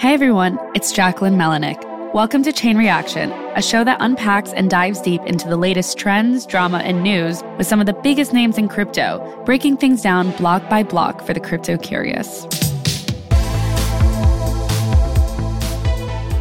Hey everyone, it's Jacquelyn Melinek. Welcome to Chain Reaction, a show that unpacks and dives deep into the latest trends, drama, and news with some of the biggest names in crypto, breaking things down block by block for the crypto curious.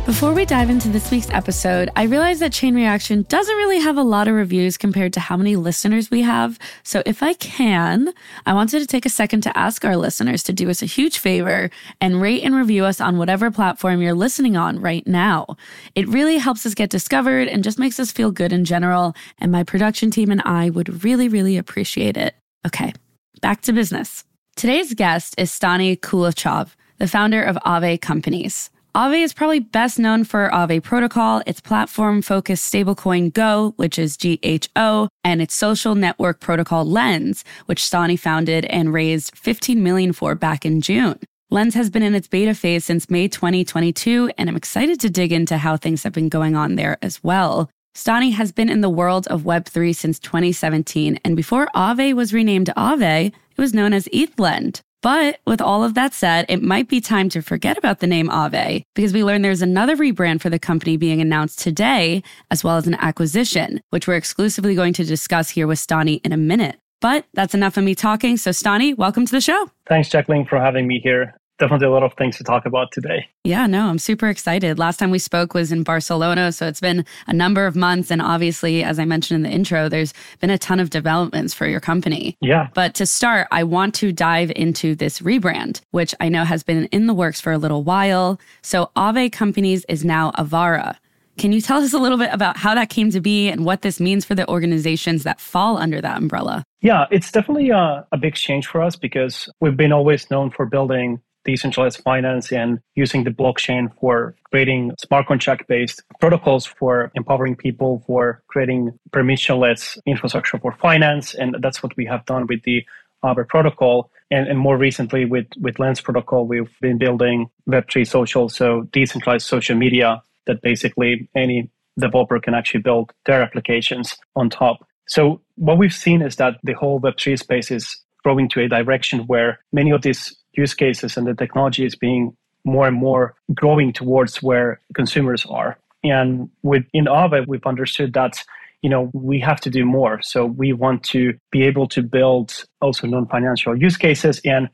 Before we dive into this week's episode, I realized that Chain Reaction doesn't really have a lot of reviews compared to how many listeners we have. So if I can, I wanted to take a second to ask our listeners to do us a huge favor and rate and review us on whatever platform you're listening on right now. It really helps us get discovered and just makes us feel good in general. And my production team and I would really, really appreciate it. Okay, back to business. Today's guest is Stani Kulechov, the founder of Aave Companies. Aave is probably best known for Aave Protocol, its platform focused stablecoin Go, which is GHO, and its social network protocol Lens, which Stani founded and raised 15 million for back in June. Lens has been in its beta phase since May 2022, and I'm excited to dig into how things have been going on there as well. Stani has been in the world of Web3 since 2017, and before Aave was renamed Aave, it was known as ETHLend. But with all of that said, it might be time to forget about the name Aave because we learned there's another rebrand for the company being announced today, as well as an acquisition, which we're exclusively going to discuss here with Stani in a minute. But that's enough of me talking. So, Stani, welcome to the show. Thanks, Jacquelyn, for having me here definitely a lot of things to talk about today. Yeah, no, I'm super excited. Last time we spoke was in Barcelona, so it's been a number of months. And obviously, as I mentioned in the intro, there's been a ton of developments for your company. Yeah. But to start, I want to dive into this rebrand, which I know has been in the works for a little while. So Aave Companies is now Avara. Can you tell us a little bit about how that came to be and what this means for the organizations that fall under that umbrella? Yeah, it's definitely a, a big change for us because we've been always known for building decentralized finance and using the blockchain for creating smart contract based protocols for empowering people for creating permissionless infrastructure for finance and that's what we have done with the Aave protocol. And, and more recently with with lens protocol we've been building web3 social so decentralized social media that basically any developer can actually build their applications on top. So what we've seen is that the whole web3 space is growing to a direction where many of these use cases and the technology is being more and more growing towards where consumers are. And with in Aave, we've understood that you know we have to do more. So we want to be able to build also non-financial use cases, and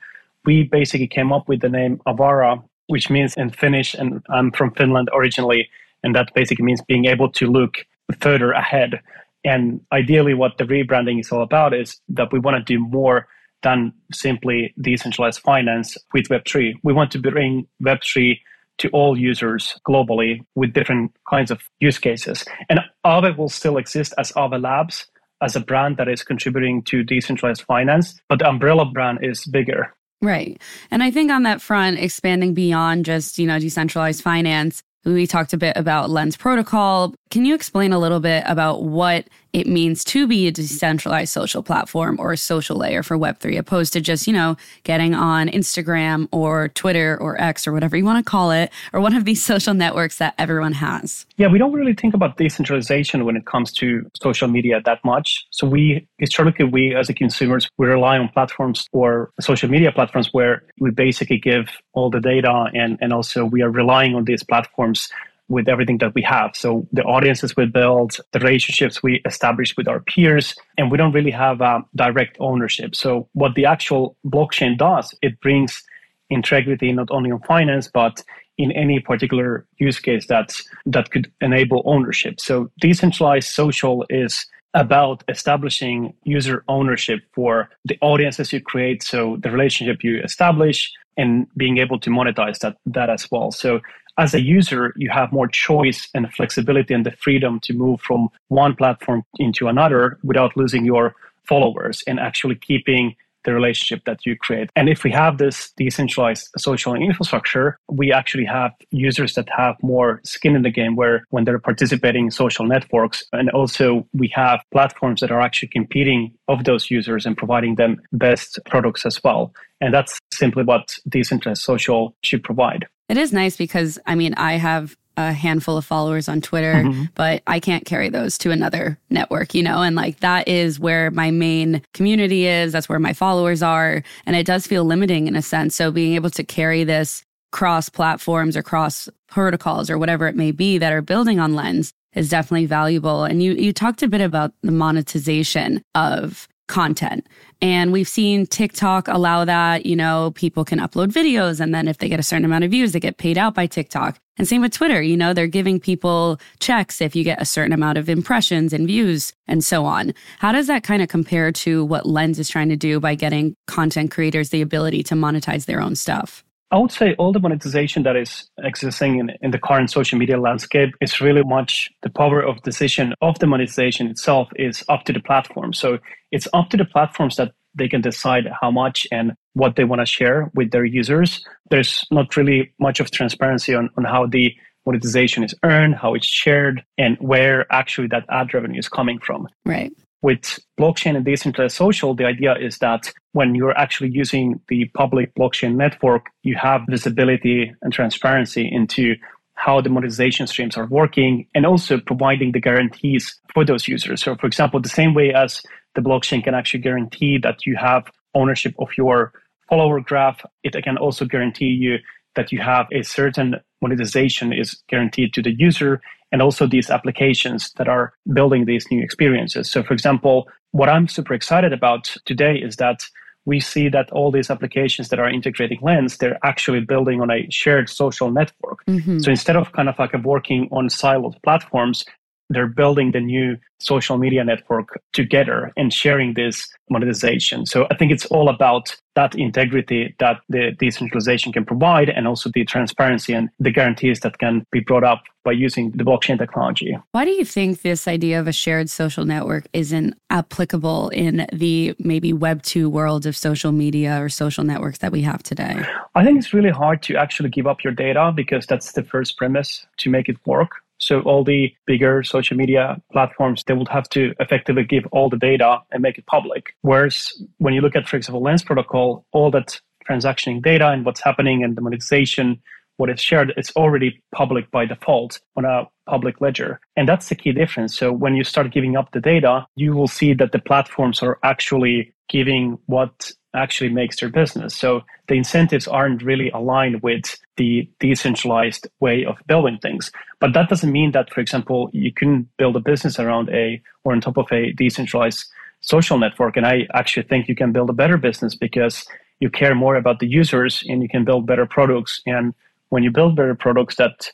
we basically came up with the name Avara, which means in Finnish, and I'm from Finland originally, and that basically means being able to look further ahead. And ideally, what the rebranding is all about is that we want to do more than simply decentralized finance with Web3. We want to bring Web3 to all users globally with different kinds of use cases. And Aave will still exist as Aave Labs as a brand that is contributing to decentralized finance, but the umbrella brand is bigger. Right. And I think on that front, expanding beyond just, you know, decentralized finance, we talked a bit about Lens Protocol. Can you explain a little bit about what it means to be a decentralized social platform or a social layer for Web3, opposed to just, you know, getting on Instagram or Twitter or X or whatever you want to call it, or one of these social networks that everyone has? Yeah, we don't really think about decentralization when it comes to social media that much. So we historically we as a consumers we rely on platforms or social media platforms where we basically give all the data and, and also we are relying on these platforms with everything that we have. So the audiences we build, the relationships we establish with our peers, and we don't really have um, direct ownership. So what the actual blockchain does, it brings integrity not only on finance but in any particular use case that that could enable ownership. So decentralized social is about establishing user ownership for the audiences you create so the relationship you establish and being able to monetize that that as well so as a user, you have more choice and flexibility and the freedom to move from one platform into another without losing your followers and actually keeping the relationship that you create. And if we have this decentralized social infrastructure, we actually have users that have more skin in the game where when they're participating in social networks and also we have platforms that are actually competing of those users and providing them best products as well. And that's simply what decentralized social should provide. It is nice because, I mean, I have a handful of followers on Twitter, mm-hmm. but I can't carry those to another network, you know? And like that is where my main community is. That's where my followers are. And it does feel limiting in a sense. So being able to carry this cross platforms or cross protocols or whatever it may be that are building on Lens is definitely valuable. And you you talked a bit about the monetization of content. And we've seen TikTok allow that, you know, people can upload videos and then if they get a certain amount of views, they get paid out by TikTok. And same with Twitter, you know, they're giving people checks if you get a certain amount of impressions and views and so on. How does that kind of compare to what Lens is trying to do by getting content creators the ability to monetize their own stuff? I would say all the monetization that is existing in, in the current social media landscape is really much the power of decision of the monetization itself is up to the platform. So it's up to the platforms that they can decide how much and what they want to share with their users. There's not really much of transparency on, on how the monetization is earned, how it's shared, and where actually that ad revenue is coming from. Right. With blockchain and decentralized social, the idea is that when you're actually using the public blockchain network, you have visibility and transparency into how the monetization streams are working and also providing the guarantees for those users. So, for example, the same way as the blockchain can actually guarantee that you have ownership of your follower graph, it can also guarantee you that you have a certain monetization is guaranteed to the user and also these applications that are building these new experiences. So, for example, what I'm super excited about today is that we see that all these applications that are integrating Lens, they're actually building on a shared social network. Mm-hmm. So instead of kind of like working on siloed platforms, they're building the new social media network together and sharing this monetization. So I think it's all about that integrity that the decentralization can provide and also the transparency and the guarantees that can be brought up by using the blockchain technology. Why do you think this idea of a shared social network isn't applicable in the maybe Web 2 world of social media or social networks that we have today? I think it's really hard to actually give up your data because that's the first premise to make it work. So all the bigger social media platforms, they would have to effectively give all the data and make it public. Whereas when you look at, for example, Lens protocol, all that transactioning data and what's happening and the monetization, what is shared, it's already public by default on a public ledger. And that's the key difference. So when you start giving up the data, you will see that the platforms are actually giving what actually makes their business. So the incentives aren't really aligned with the decentralized way of building things. But that doesn't mean that, for example, you can build a business around a or on top of a decentralized social network. And I actually think you can build a better business because you care more about the users and you can build better products. And when you build better products that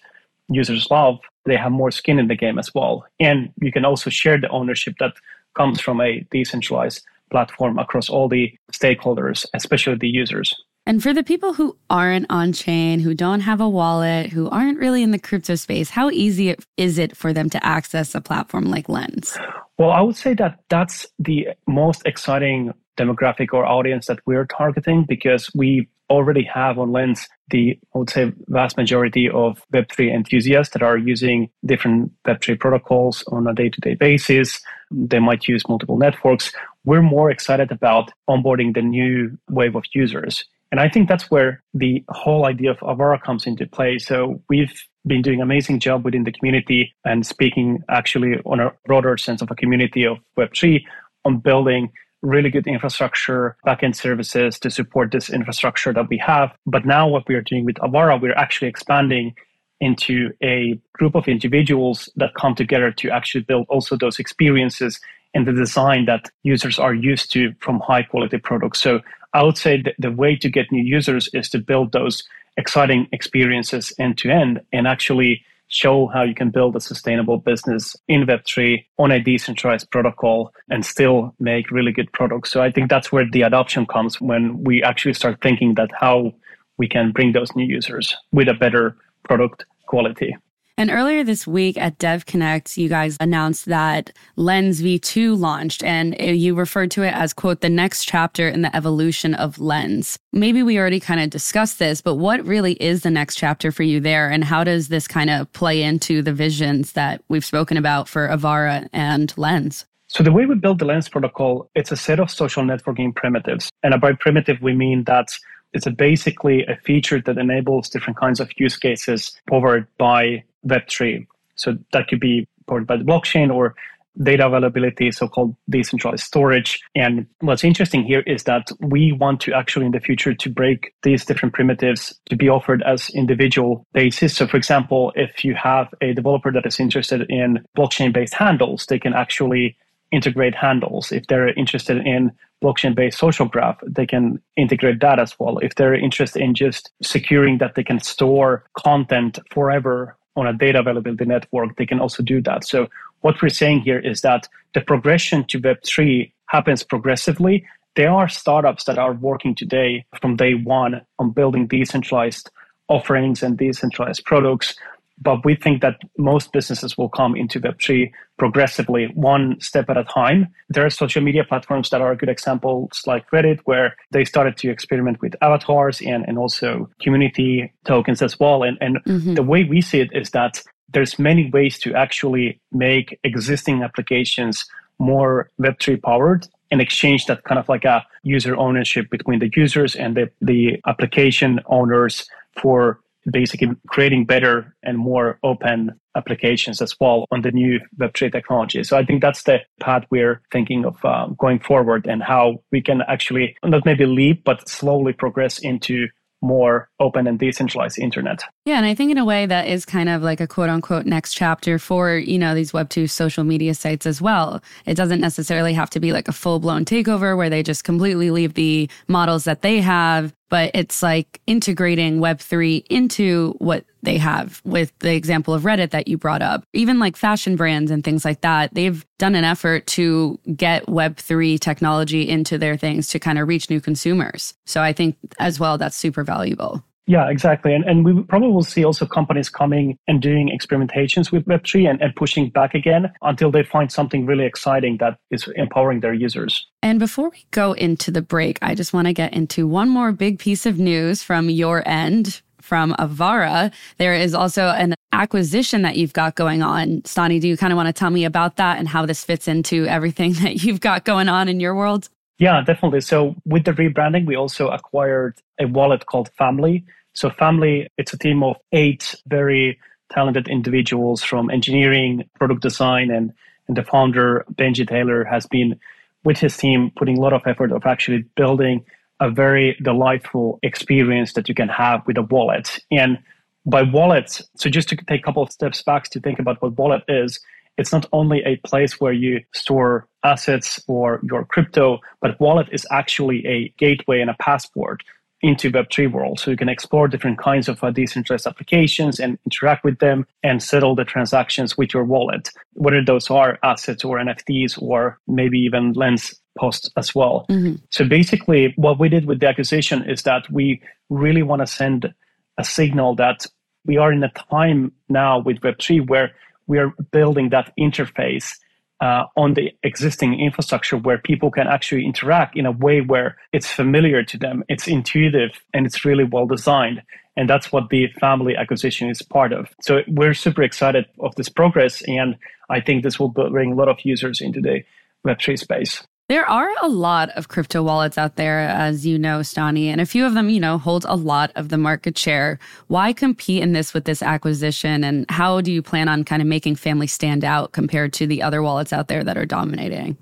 users love, they have more skin in the game as well. And you can also share the ownership that comes from a decentralized platform across all the stakeholders, especially the users. And for the people who aren't on chain, who don't have a wallet, who aren't really in the crypto space, how easy is it for them to access a platform like Lens? Well, I would say that that's the most exciting demographic or audience that we're targeting because we already have on Lens the, I would say, vast majority of Web3 enthusiasts that are using different Web3 protocols on a day to day basis. They might use multiple networks. We're more excited about onboarding the new wave of users. And I think that's where the whole idea of Avara comes into play. So we've been doing amazing job within the community and speaking actually on a broader sense of a community of Web3 on building really good infrastructure, backend services to support this infrastructure that we have. But now what we are doing with Avara, we're actually expanding into a group of individuals that come together to actually build also those experiences and the design that users are used to from high quality products. So I would say the way to get new users is to build those exciting experiences end to end and actually show how you can build a sustainable business in Web3 on a decentralized protocol and still make really good products. So I think that's where the adoption comes when we actually start thinking that how we can bring those new users with a better product quality. And earlier this week at DevConnect, you guys announced that Lens V2 launched and you referred to it as, quote, the next chapter in the evolution of Lens. Maybe we already kind of discussed this, but what really is the next chapter for you there? And how does this kind of play into the visions that we've spoken about for Avara and Lens? So the way we build the Lens protocol, it's a set of social networking primitives. And by primitive, we mean that it's a basically a feature that enables different kinds of use cases powered by Web3. So that could be powered by the blockchain or data availability, so called decentralized storage. And what's interesting here is that we want to actually in the future to break these different primitives to be offered as individual basis. So, for example, if you have a developer that is interested in blockchain based handles, they can actually integrate handles. If they're interested in blockchain based social graph, they can integrate that as well. If they're interested in just securing that they can store content forever on a data availability network, they can also do that. So what we're saying here is that the progression to Web3 happens progressively. There are startups that are working today from day one on building decentralized offerings and decentralized products but we think that most businesses will come into Web3 progressively, one step at a time. There are social media platforms that are good examples like Reddit, where they started to experiment with avatars and, and also community tokens as well. And, and mm-hmm. the way we see it is that there's many ways to actually make existing applications more Web3 powered and exchange that kind of like a user ownership between the users and the, the application owners for basically creating better and more open applications as well on the new Web3 technology. So I think that's the path we're thinking of uh, going forward and how we can actually not maybe leap, but slowly progress into more open and decentralized internet. Yeah, and I think in a way that is kind of like a quote unquote next chapter for, you know, these web2 social media sites as well. It doesn't necessarily have to be like a full-blown takeover where they just completely leave the models that they have but it's like integrating Web3 into what they have with the example of Reddit that you brought up. Even like fashion brands and things like that, they've done an effort to get Web3 technology into their things to kind of reach new consumers. So I think as well, that's super valuable. Yeah, exactly. And, and we probably will see also companies coming and doing experimentations with Web3 and, and pushing back again until they find something really exciting that is empowering their users. And before we go into the break, I just want to get into one more big piece of news from your end from Avara. There is also an acquisition that you've got going on. Stani, do you kind of want to tell me about that and how this fits into everything that you've got going on in your world? Yeah, definitely. So with the rebranding, we also acquired a wallet called Family. So Family, it's a team of eight very talented individuals from engineering, product design, and, and the founder, Benji Taylor, has been with his team putting a lot of effort of actually building a very delightful experience that you can have with a wallet. And by wallet, so just to take a couple of steps back to think about what wallet is, it's not only a place where you store assets or your crypto, but wallet is actually a gateway and a passport into Web3 world. So you can explore different kinds of uh, decentralized applications and interact with them and settle the transactions with your wallet, whether those are assets or NFTs or maybe even lens posts as well. Mm-hmm. So basically, what we did with the acquisition is that we really want to send a signal that we are in a time now with Web3 where we are building that interface uh, on the existing infrastructure where people can actually interact in a way where it's familiar to them, it's intuitive, and it's really well designed. And that's what the family acquisition is part of. So we're super excited of this progress, and I think this will bring a lot of users into the Web3 space. There are a lot of crypto wallets out there, as you know, Stani, and a few of them, you know, hold a lot of the market share. Why compete in this with this acquisition? And how do you plan on kind of making Family stand out compared to the other wallets out there that are dominating?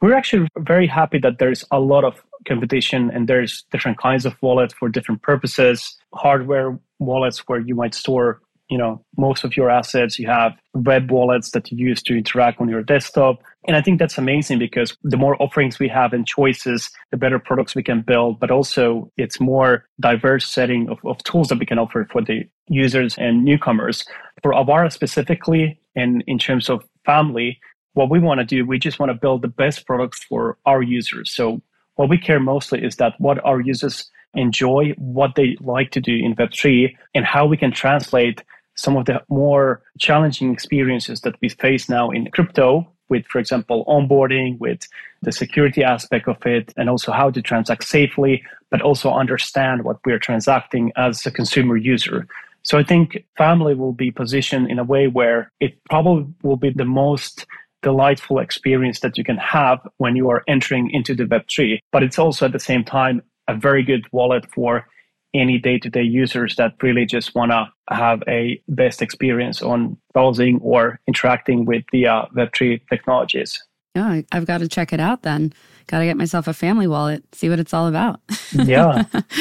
We're actually very happy that there's a lot of competition and there's different kinds of wallets for different purposes. Hardware wallets where you might store you know most of your assets you have web wallets that you use to interact on your desktop. And i think that's amazing because the more offerings we have and choices the better products we can build but also it's more diverse setting of, of tools that we can offer for the users and newcomers. For avara specifically and in terms of family what we want to do we just want to build the best products for our users. So what we care mostly is that what our users enjoy, what they like to do in Web3, and how we can translate some of the more challenging experiences that we face now in crypto with, for example, onboarding, with the security aspect of it, and also how to transact safely, but also understand what we're transacting as a consumer user. So I think family will be positioned in a way where it probably will be the most delightful experience that you can have when you are entering into the Web3. But it's also at the same time a very good wallet for any day-to-day users that really just want to have a best experience on browsing or interacting with the uh, Web3 technologies. Oh, I've got to check it out then. Got to get myself a family wallet, see what it's all about. yeah. awesome.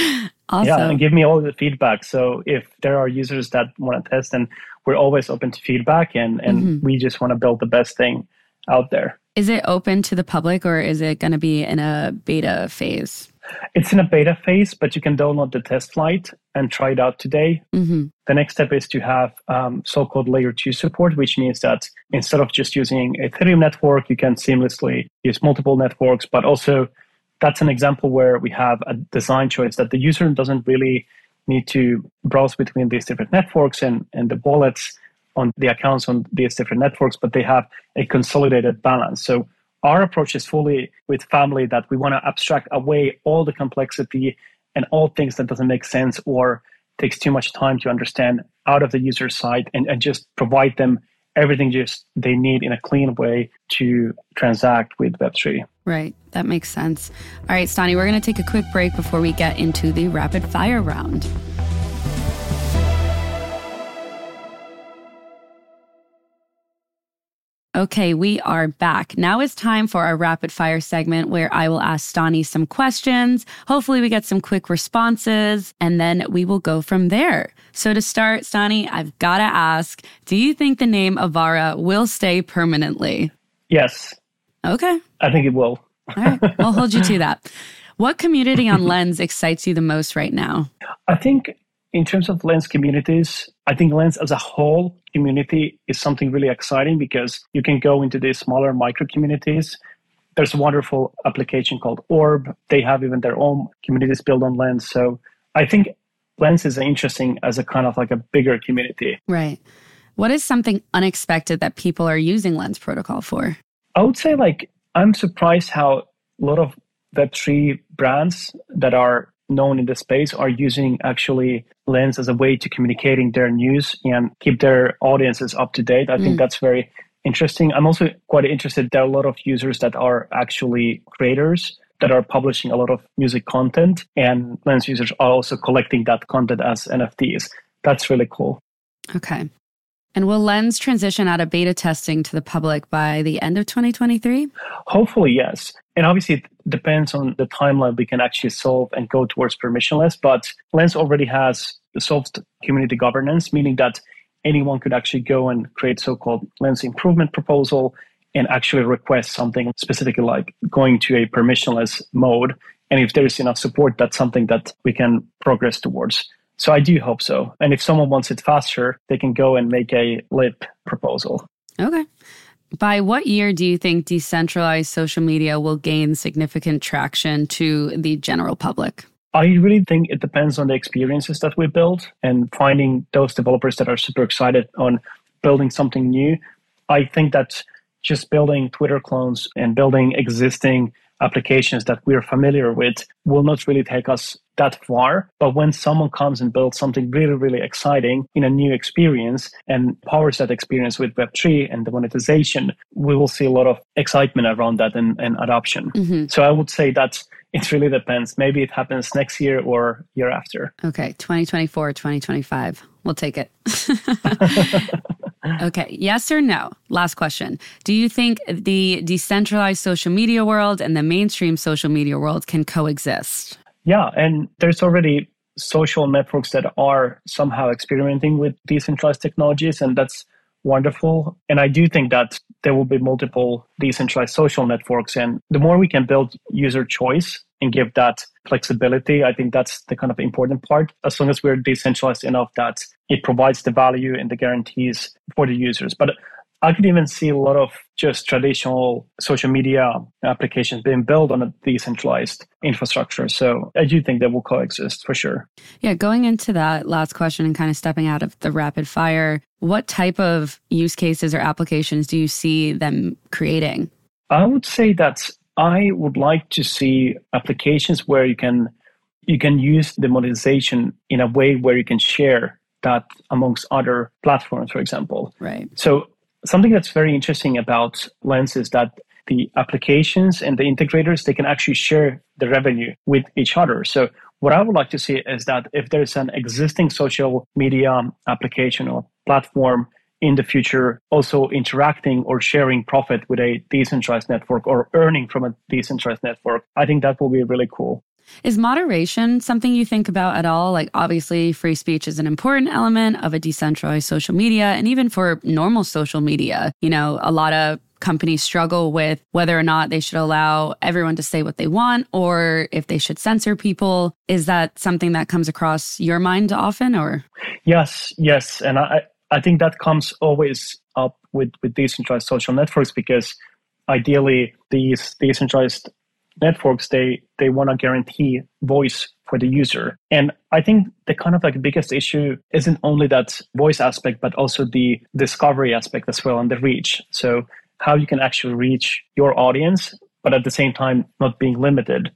Yeah, and give me all the feedback. So if there are users that want to test, and we're always open to feedback, and and mm-hmm. we just want to build the best thing out there. Is it open to the public, or is it going to be in a beta phase? It's in a beta phase, but you can download the test flight and try it out today. Mm-hmm. The next step is to have um, so called layer two support, which means that instead of just using Ethereum network, you can seamlessly use multiple networks. But also, that's an example where we have a design choice that the user doesn't really need to browse between these different networks and, and the wallets on the accounts on these different networks, but they have a consolidated balance. So our approach is fully with family that we want to abstract away all the complexity and all things that doesn't make sense or takes too much time to understand out of the user side and, and just provide them everything just they need in a clean way to transact with web3 right. That makes sense. All right stani we're going to take a quick break before we get into the rapid fire round Okay, we are back. Now it's time for our rapid fire segment where I will ask Stani some questions. Hopefully, we get some quick responses and then we will go from there. So, to start, Stani, I've got to ask Do you think the name Avara will stay permanently? Yes. Okay. I think it will. All right. We'll hold you to that. What community on Lens excites you the most right now? I think in terms of Lens communities, I think Lens as a whole community is something really exciting because you can go into these smaller micro communities. There's a wonderful application called Orb. They have even their own communities built on Lens. So I think Lens is interesting as a kind of like a bigger community. Right. What is something unexpected that people are using Lens protocol for? I would say like I'm surprised how a lot of Web3 brands that are known in the space are using actually Lens as a way to communicating their news and keep their audiences up to date. I mm. think that's very interesting. I'm also quite interested. There are a lot of users that are actually creators that are publishing a lot of music content, and Lens users are also collecting that content as NFTs. That's really cool. Okay. And will Lens transition out of beta testing to the public by the end of 2023? Hopefully, yes. And obviously, it depends on the timeline we can actually solve and go towards permissionless. But Lens already has solved community governance, meaning that anyone could actually go and create so-called Lens improvement proposal and actually request something specifically like going to a permissionless mode. And if there is enough support, that's something that we can progress towards. So I do hope so. And if someone wants it faster, they can go and make a LIP proposal. Okay. By what year do you think decentralized social media will gain significant traction to the general public? I really think it depends on the experiences that we build and finding those developers that are super excited on building something new. I think that just building Twitter clones and building existing applications that we're familiar with will not really take us that far. But when someone comes and builds something really, really exciting in a new experience and powers that experience with Web3 and the monetization, we will see a lot of excitement around that and, and adoption. Mm-hmm. So I would say that it really depends. Maybe it happens next year or year after. Okay, 2024, 2025. We'll take it. okay, yes or no? Last question. Do you think the decentralized social media world and the mainstream social media world can coexist? Yeah, and there's already social networks that are somehow experimenting with decentralized technologies, and that's wonderful. And I do think that there will be multiple decentralized social networks. And the more we can build user choice and give that flexibility, I think that's the kind of important part. As long as we're decentralized enough that it provides the value and the guarantees for the users. But I could even see a lot of just traditional social media applications being built on a decentralized infrastructure. So I do think they will coexist for sure. Yeah, going into that last question and kind of stepping out of the rapid fire, what type of use cases or applications do you see them creating? I would say that I would like to see applications where you can you can use the monetization in a way where you can share that amongst other platforms, for example. Right. So something that's very interesting about Lens is that the applications and the integrators they can actually share the revenue with each other. So what I would like to see is that if there's an existing social media um, application or platform in the future also interacting or sharing profit with a decentralized network or earning from a decentralized network, I think that will be really cool. Is moderation something you think about at all? Like, obviously, free speech is an important element of a decentralized social media and even for normal social media. You know, a lot of companies struggle with whether or not they should allow everyone to say what they want or if they should censor people. Is that something that comes across your mind often or? Yes, yes. And I, I think that comes always up with, with decentralized social networks because ideally these decentralized networks they they want to guarantee voice for the user. And i think the kind of like biggest issue isn't only that voice aspect but also the discovery aspect as well and the reach. So how you can actually reach your audience but at the same time not being limited.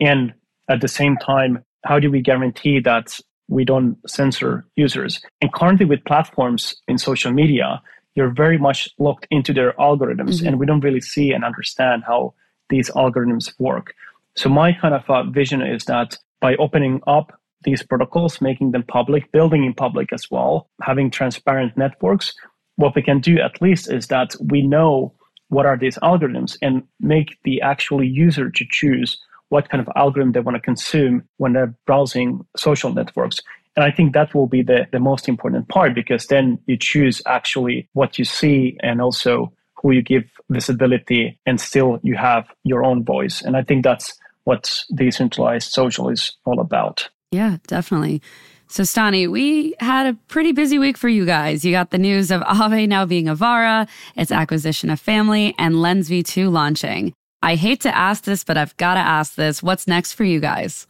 And at the same time how do we guarantee that we don't censor users? And currently with platforms in social media you're very much locked into their algorithms mm-hmm. and we don't really see and understand how these algorithms work. So my kind of uh, vision is that by opening up these protocols, making them public, building in public as well, having transparent networks, what we can do at least is that we know what are these algorithms and make the actual user to choose what kind of algorithm they want to consume when they're browsing social networks. And I think that will be the, the most important part because then you choose actually what you see and also who you give visibility and still you have your own voice. And I think that's what decentralized social is all about. Yeah, definitely. So, Stani, we had a pretty busy week for you guys. You got the news of Aave now being Avara, its acquisition of Family, and Lens V2 launching. I hate to ask this, but I've got to ask this. What's next for you guys?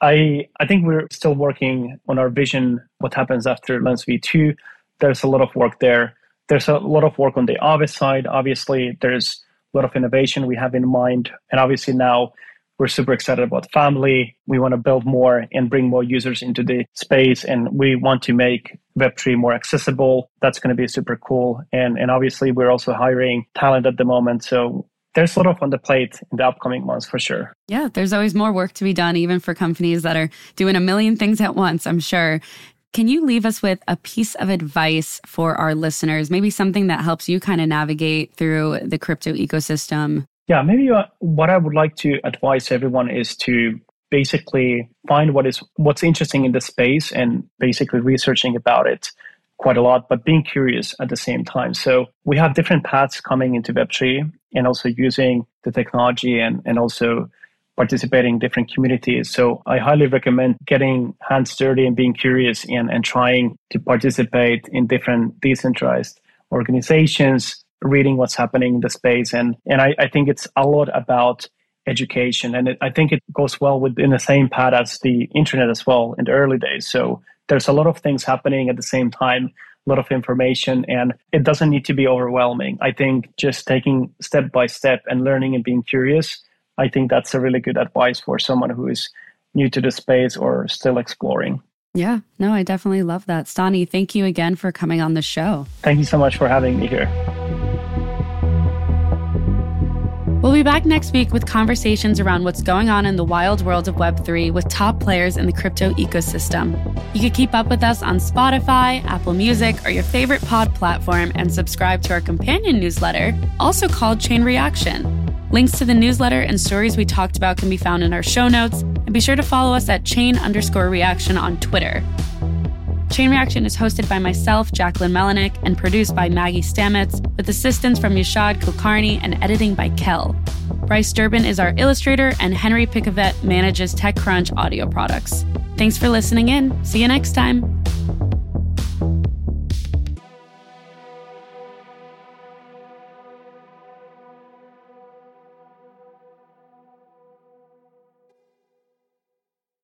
I I think we're still working on our vision. What happens after Lens V2? There's a lot of work there there's a lot of work on the Aave side. Obviously, there's a lot of innovation we have in mind. And obviously, now we're super excited about family. We want to build more and bring more users into the space. And we want to make Web3 more accessible. That's going to be super cool. And, and obviously, we're also hiring talent at the moment. So there's a lot of on the plate in the upcoming months for sure. Yeah, there's always more work to be done, even for companies that are doing a million things at once, I'm sure. Can you leave us with a piece of advice for our listeners? Maybe something that helps you kind of navigate through the crypto ecosystem? Yeah, maybe uh, what I would like to advise everyone is to basically find what is what's interesting in the space and basically researching about it quite a lot, but being curious at the same time. So we have different paths coming into Web3 and also using the technology and, and also participating in different communities. So I highly recommend getting hands dirty and being curious and, and trying to participate in different decentralized organizations, reading what's happening in the space. And, and I, I think it's a lot about education. And it, I think it goes well within the same path as the internet as well in the early days. So there's a lot of things happening at the same time a lot of information and it doesn't need to be overwhelming. I think just taking step by step and learning and being curious I think that's a really good advice for someone who is new to the space or still exploring. Yeah, no, I definitely love that. Stani, thank you again for coming on the show. Thank you so much for having me here. We'll be back next week with conversations around what's going on in the wild world of Web3 with top players in the crypto ecosystem. You can keep up with us on Spotify, Apple Music, or your favorite pod platform and subscribe to our companion newsletter, also called Chain Reaction. Links to the newsletter and stories we talked about can be found in our show notes, and be sure to follow us at chain underscore reaction on Twitter. Chain Reaction is hosted by myself, Jacquelyn Melinek, and produced by Maggie Stamets, with assistance from Yashad Kulkarni and editing by Kel. Bryce Durbin is our illustrator, and Henry Picavet manages TechCrunch audio products. Thanks for listening in. See you next time.